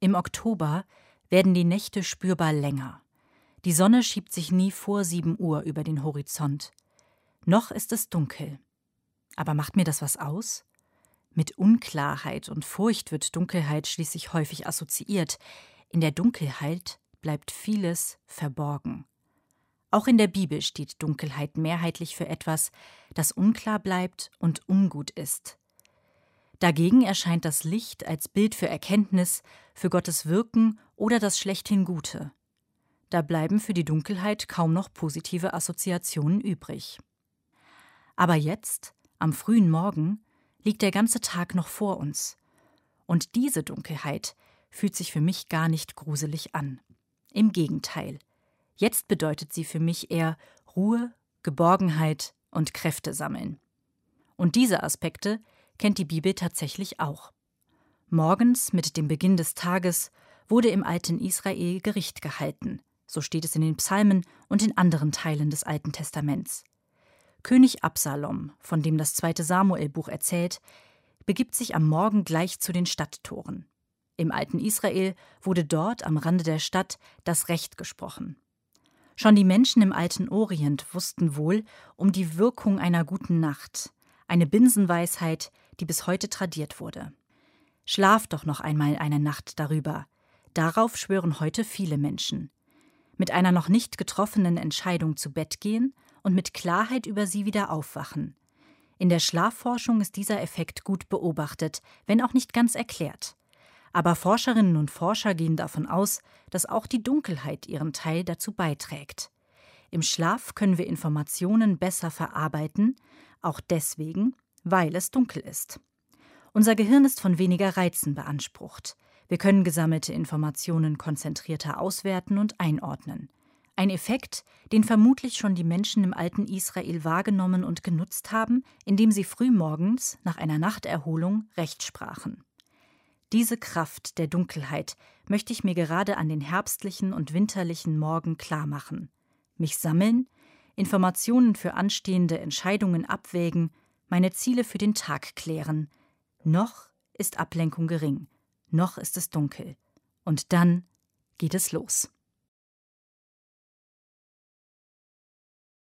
Im Oktober werden die Nächte spürbar länger. Die Sonne schiebt sich nie vor sieben Uhr über den Horizont. Noch ist es dunkel. Aber macht mir das was aus? Mit Unklarheit und Furcht wird Dunkelheit schließlich häufig assoziiert. In der Dunkelheit bleibt vieles verborgen. Auch in der Bibel steht Dunkelheit mehrheitlich für etwas, das unklar bleibt und ungut ist. Dagegen erscheint das Licht als Bild für Erkenntnis, für Gottes Wirken oder das schlechthin Gute. Da bleiben für die Dunkelheit kaum noch positive Assoziationen übrig. Aber jetzt, am frühen Morgen, liegt der ganze Tag noch vor uns. Und diese Dunkelheit fühlt sich für mich gar nicht gruselig an. Im Gegenteil. Jetzt bedeutet sie für mich eher Ruhe, Geborgenheit und Kräfte sammeln. Und diese Aspekte kennt die Bibel tatsächlich auch. Morgens mit dem Beginn des Tages wurde im alten Israel Gericht gehalten, so steht es in den Psalmen und in anderen Teilen des Alten Testaments. König Absalom, von dem das zweite Samuelbuch erzählt, begibt sich am Morgen gleich zu den Stadttoren. Im alten Israel wurde dort am Rande der Stadt das Recht gesprochen. Schon die Menschen im alten Orient wussten wohl um die Wirkung einer guten Nacht, eine Binsenweisheit, die bis heute tradiert wurde. Schlaf doch noch einmal eine Nacht darüber. Darauf schwören heute viele Menschen. Mit einer noch nicht getroffenen Entscheidung zu Bett gehen und mit Klarheit über sie wieder aufwachen. In der Schlafforschung ist dieser Effekt gut beobachtet, wenn auch nicht ganz erklärt. Aber Forscherinnen und Forscher gehen davon aus, dass auch die Dunkelheit ihren Teil dazu beiträgt. Im Schlaf können wir Informationen besser verarbeiten, auch deswegen, weil es dunkel ist. Unser Gehirn ist von weniger Reizen beansprucht. Wir können gesammelte Informationen konzentrierter auswerten und einordnen. Ein Effekt, den vermutlich schon die Menschen im alten Israel wahrgenommen und genutzt haben, indem sie frühmorgens nach einer Nachterholung Recht sprachen. Diese Kraft der Dunkelheit möchte ich mir gerade an den herbstlichen und winterlichen Morgen klarmachen. Mich sammeln, Informationen für anstehende Entscheidungen abwägen, meine Ziele für den Tag klären. Noch ist Ablenkung gering, noch ist es dunkel. Und dann geht es los.